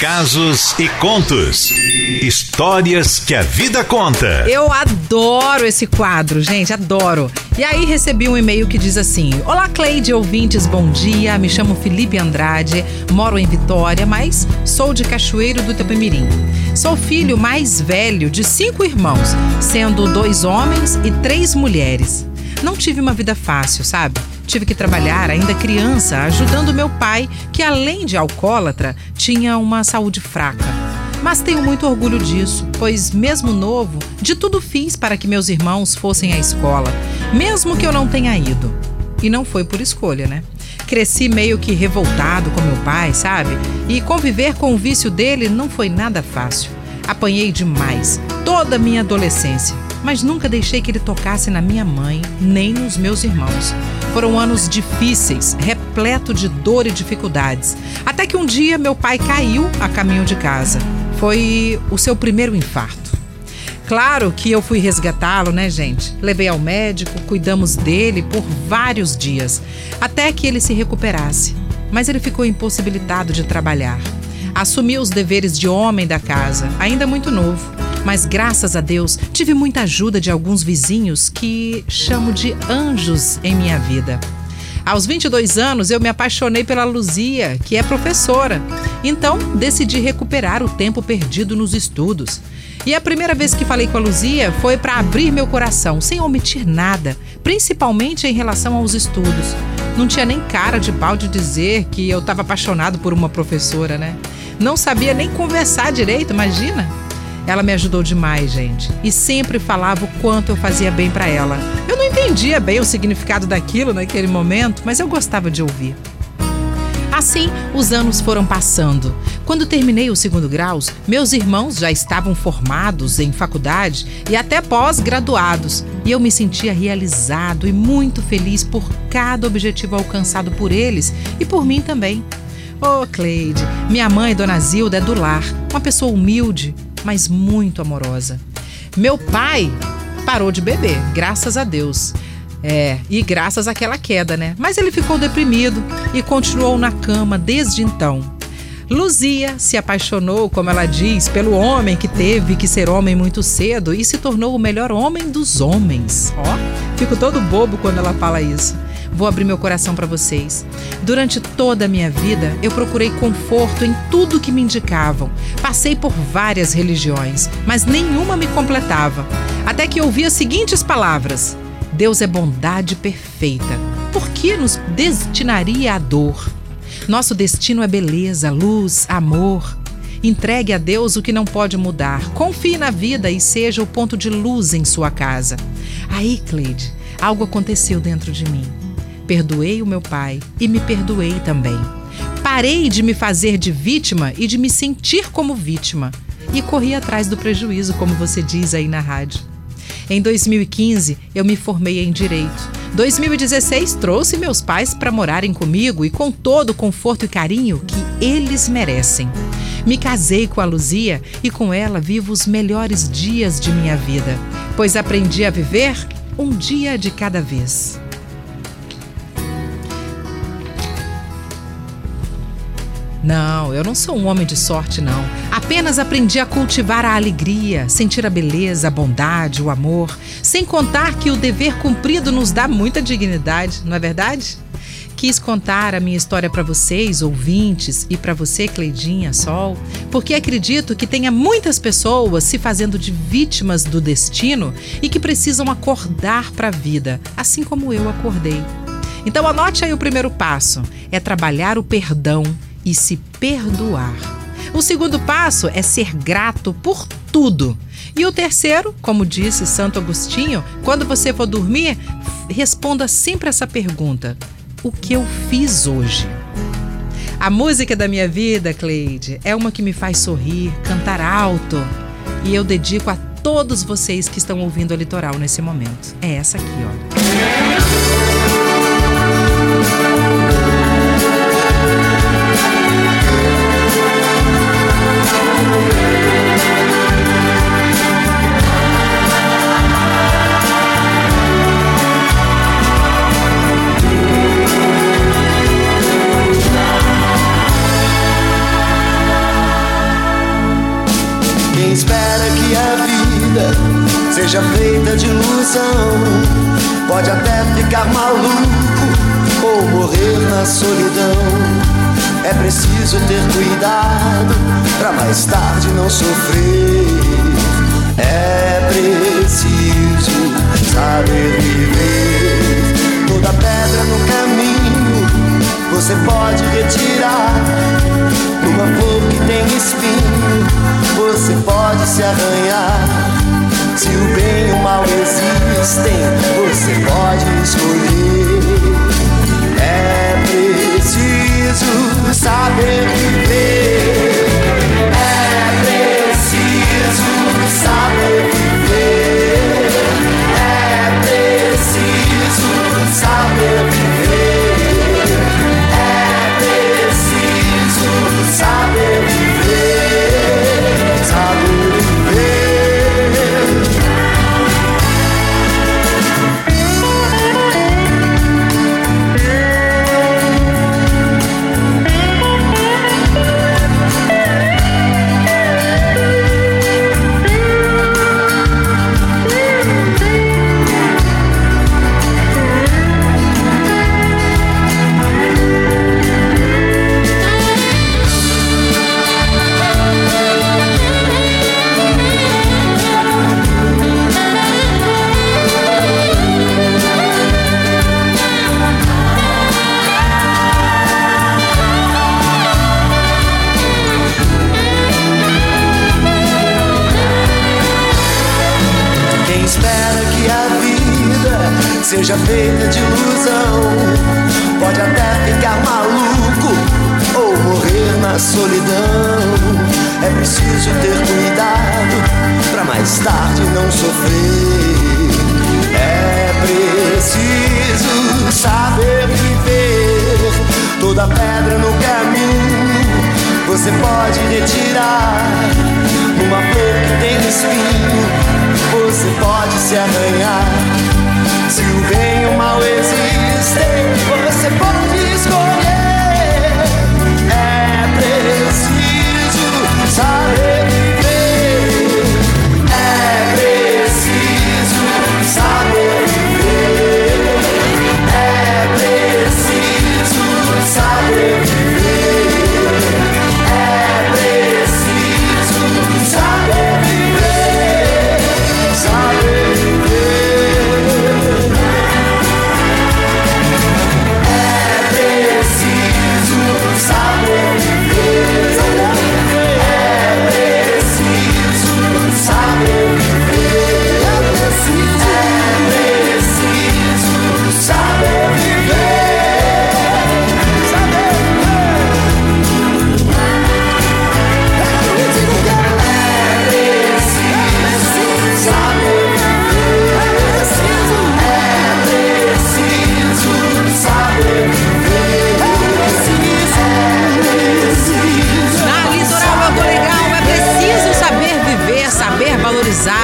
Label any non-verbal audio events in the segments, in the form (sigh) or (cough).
Casos e contos. Histórias que a vida conta. Eu adoro esse quadro, gente, adoro. E aí recebi um e-mail que diz assim: Olá, Cleide, ouvintes, bom dia. Me chamo Felipe Andrade, moro em Vitória, mas sou de Cachoeiro do Itapemirim. Sou filho mais velho de cinco irmãos, sendo dois homens e três mulheres. Não tive uma vida fácil, sabe? Tive que trabalhar ainda criança, ajudando meu pai, que além de alcoólatra, tinha uma saúde fraca. Mas tenho muito orgulho disso, pois, mesmo novo, de tudo fiz para que meus irmãos fossem à escola, mesmo que eu não tenha ido. E não foi por escolha, né? Cresci meio que revoltado com meu pai, sabe? E conviver com o vício dele não foi nada fácil. Apanhei demais, toda a minha adolescência mas nunca deixei que ele tocasse na minha mãe, nem nos meus irmãos. Foram anos difíceis, repleto de dor e dificuldades. Até que um dia meu pai caiu a caminho de casa. Foi o seu primeiro infarto. Claro que eu fui resgatá-lo, né, gente? Levei ao médico, cuidamos dele por vários dias, até que ele se recuperasse. Mas ele ficou impossibilitado de trabalhar. Assumiu os deveres de homem da casa, ainda muito novo mas graças a Deus tive muita ajuda de alguns vizinhos que chamo de anjos em minha vida. Aos 22 anos, eu me apaixonei pela Luzia, que é professora. Então, decidi recuperar o tempo perdido nos estudos. E a primeira vez que falei com a Luzia foi para abrir meu coração, sem omitir nada, principalmente em relação aos estudos. Não tinha nem cara de pau de dizer que eu estava apaixonado por uma professora, né? Não sabia nem conversar direito, imagina? Ela me ajudou demais, gente, e sempre falava o quanto eu fazia bem para ela. Eu não entendia bem o significado daquilo naquele momento, mas eu gostava de ouvir. Assim, os anos foram passando. Quando terminei o segundo grau, meus irmãos já estavam formados em faculdade e até pós-graduados, e eu me sentia realizado e muito feliz por cada objetivo alcançado por eles e por mim também. Ô, oh, Cleide, minha mãe, Dona Zilda, é do lar, uma pessoa humilde, mas muito amorosa. Meu pai parou de beber, graças a Deus. É, e graças àquela queda, né? Mas ele ficou deprimido e continuou na cama desde então. Luzia se apaixonou, como ela diz, pelo homem que teve que ser homem muito cedo e se tornou o melhor homem dos homens. Ó, fico todo bobo quando ela fala isso. Vou abrir meu coração para vocês. Durante toda a minha vida, eu procurei conforto em tudo que me indicavam. Passei por várias religiões, mas nenhuma me completava. Até que ouvi as seguintes palavras: Deus é bondade perfeita. Por que nos destinaria à dor? Nosso destino é beleza, luz, amor. Entregue a Deus o que não pode mudar. Confie na vida e seja o ponto de luz em sua casa. Aí, Cleide, algo aconteceu dentro de mim. Perdoei o meu pai e me perdoei também. Parei de me fazer de vítima e de me sentir como vítima. E corri atrás do prejuízo, como você diz aí na rádio. Em 2015, eu me formei em direito. 2016 trouxe meus pais para morarem comigo e com todo o conforto e carinho que eles merecem. Me casei com a Luzia e com ela vivo os melhores dias de minha vida, pois aprendi a viver um dia de cada vez. Não, eu não sou um homem de sorte, não. Apenas aprendi a cultivar a alegria, sentir a beleza, a bondade, o amor, sem contar que o dever cumprido nos dá muita dignidade, não é verdade? Quis contar a minha história para vocês, ouvintes, e para você, Cleidinha Sol, porque acredito que tenha muitas pessoas se fazendo de vítimas do destino e que precisam acordar para a vida, assim como eu acordei. Então anote aí o primeiro passo: é trabalhar o perdão e se perdoar. O segundo passo é ser grato por tudo. E o terceiro, como disse Santo Agostinho, quando você for dormir, responda sempre essa pergunta: O que eu fiz hoje? A música da minha vida, Cleide, é uma que me faz sorrir, cantar alto. E eu dedico a todos vocês que estão ouvindo a Litoral nesse momento. É essa aqui, ó. Seja feita de ilusão pode até ficar maluco ou morrer na solidão. É preciso ter cuidado para mais tarde não sofrer. É preciso saber viver. Toda pedra no caminho você pode retirar. Existem, você seja feita de ilusão pode até ficar maluco ou morrer na solidão. É preciso ter cuidado para mais tarde não sofrer. É preciso saber viver toda pedra no caminho. Você pode retirar uma flor que tem espinho. Você pode se arranhar.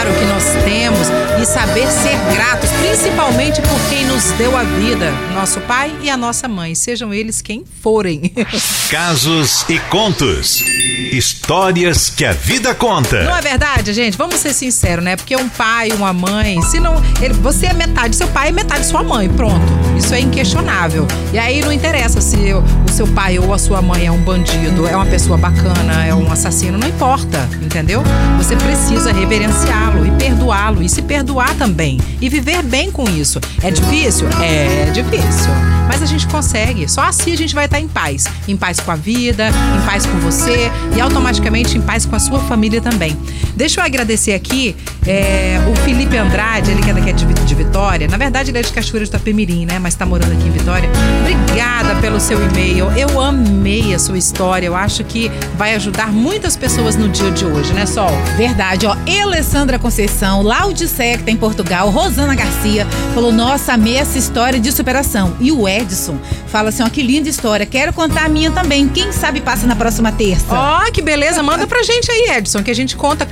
O que nós temos e saber ser gratos, principalmente por quem nos deu a vida, nosso pai e a nossa mãe, sejam eles quem forem. (laughs) Casos e contos. Histórias que a vida conta. Não é verdade, gente? Vamos ser sinceros, né? Porque um pai, uma mãe, se não. Ele, você é metade seu pai e metade sua mãe, pronto. Isso é inquestionável. E aí não interessa se o seu pai ou a sua mãe é um bandido, é uma pessoa bacana, é um assassino, não importa, entendeu? Você precisa reverenciá-lo e perdoá-lo e se perdoar também. E viver bem com isso. É difícil? É difícil. Mas a gente consegue. Só assim a gente vai estar em paz. Em paz com a vida, em paz com você e automaticamente em paz com a sua família também. Deixa eu agradecer aqui é, o Felipe Andrade, ele que é daqui de, de Vitória. Na verdade, ele é de Cachoeira de Itapemirim, né? Mas tá morando aqui em Vitória. Obrigada pelo seu e-mail. Eu amei a sua história. Eu acho que vai ajudar muitas pessoas no dia de hoje, né, Sol? Verdade, ó. Alessandra Conceição, Laudiceia, que tá em Portugal, Rosana Garcia, falou: Nossa, amei essa história de superação. E o Edson fala assim: Ó, que linda história. Quero contar a minha também. Quem sabe passa na próxima terça. Ó, que beleza. Manda pra gente aí, Edson, que a gente conta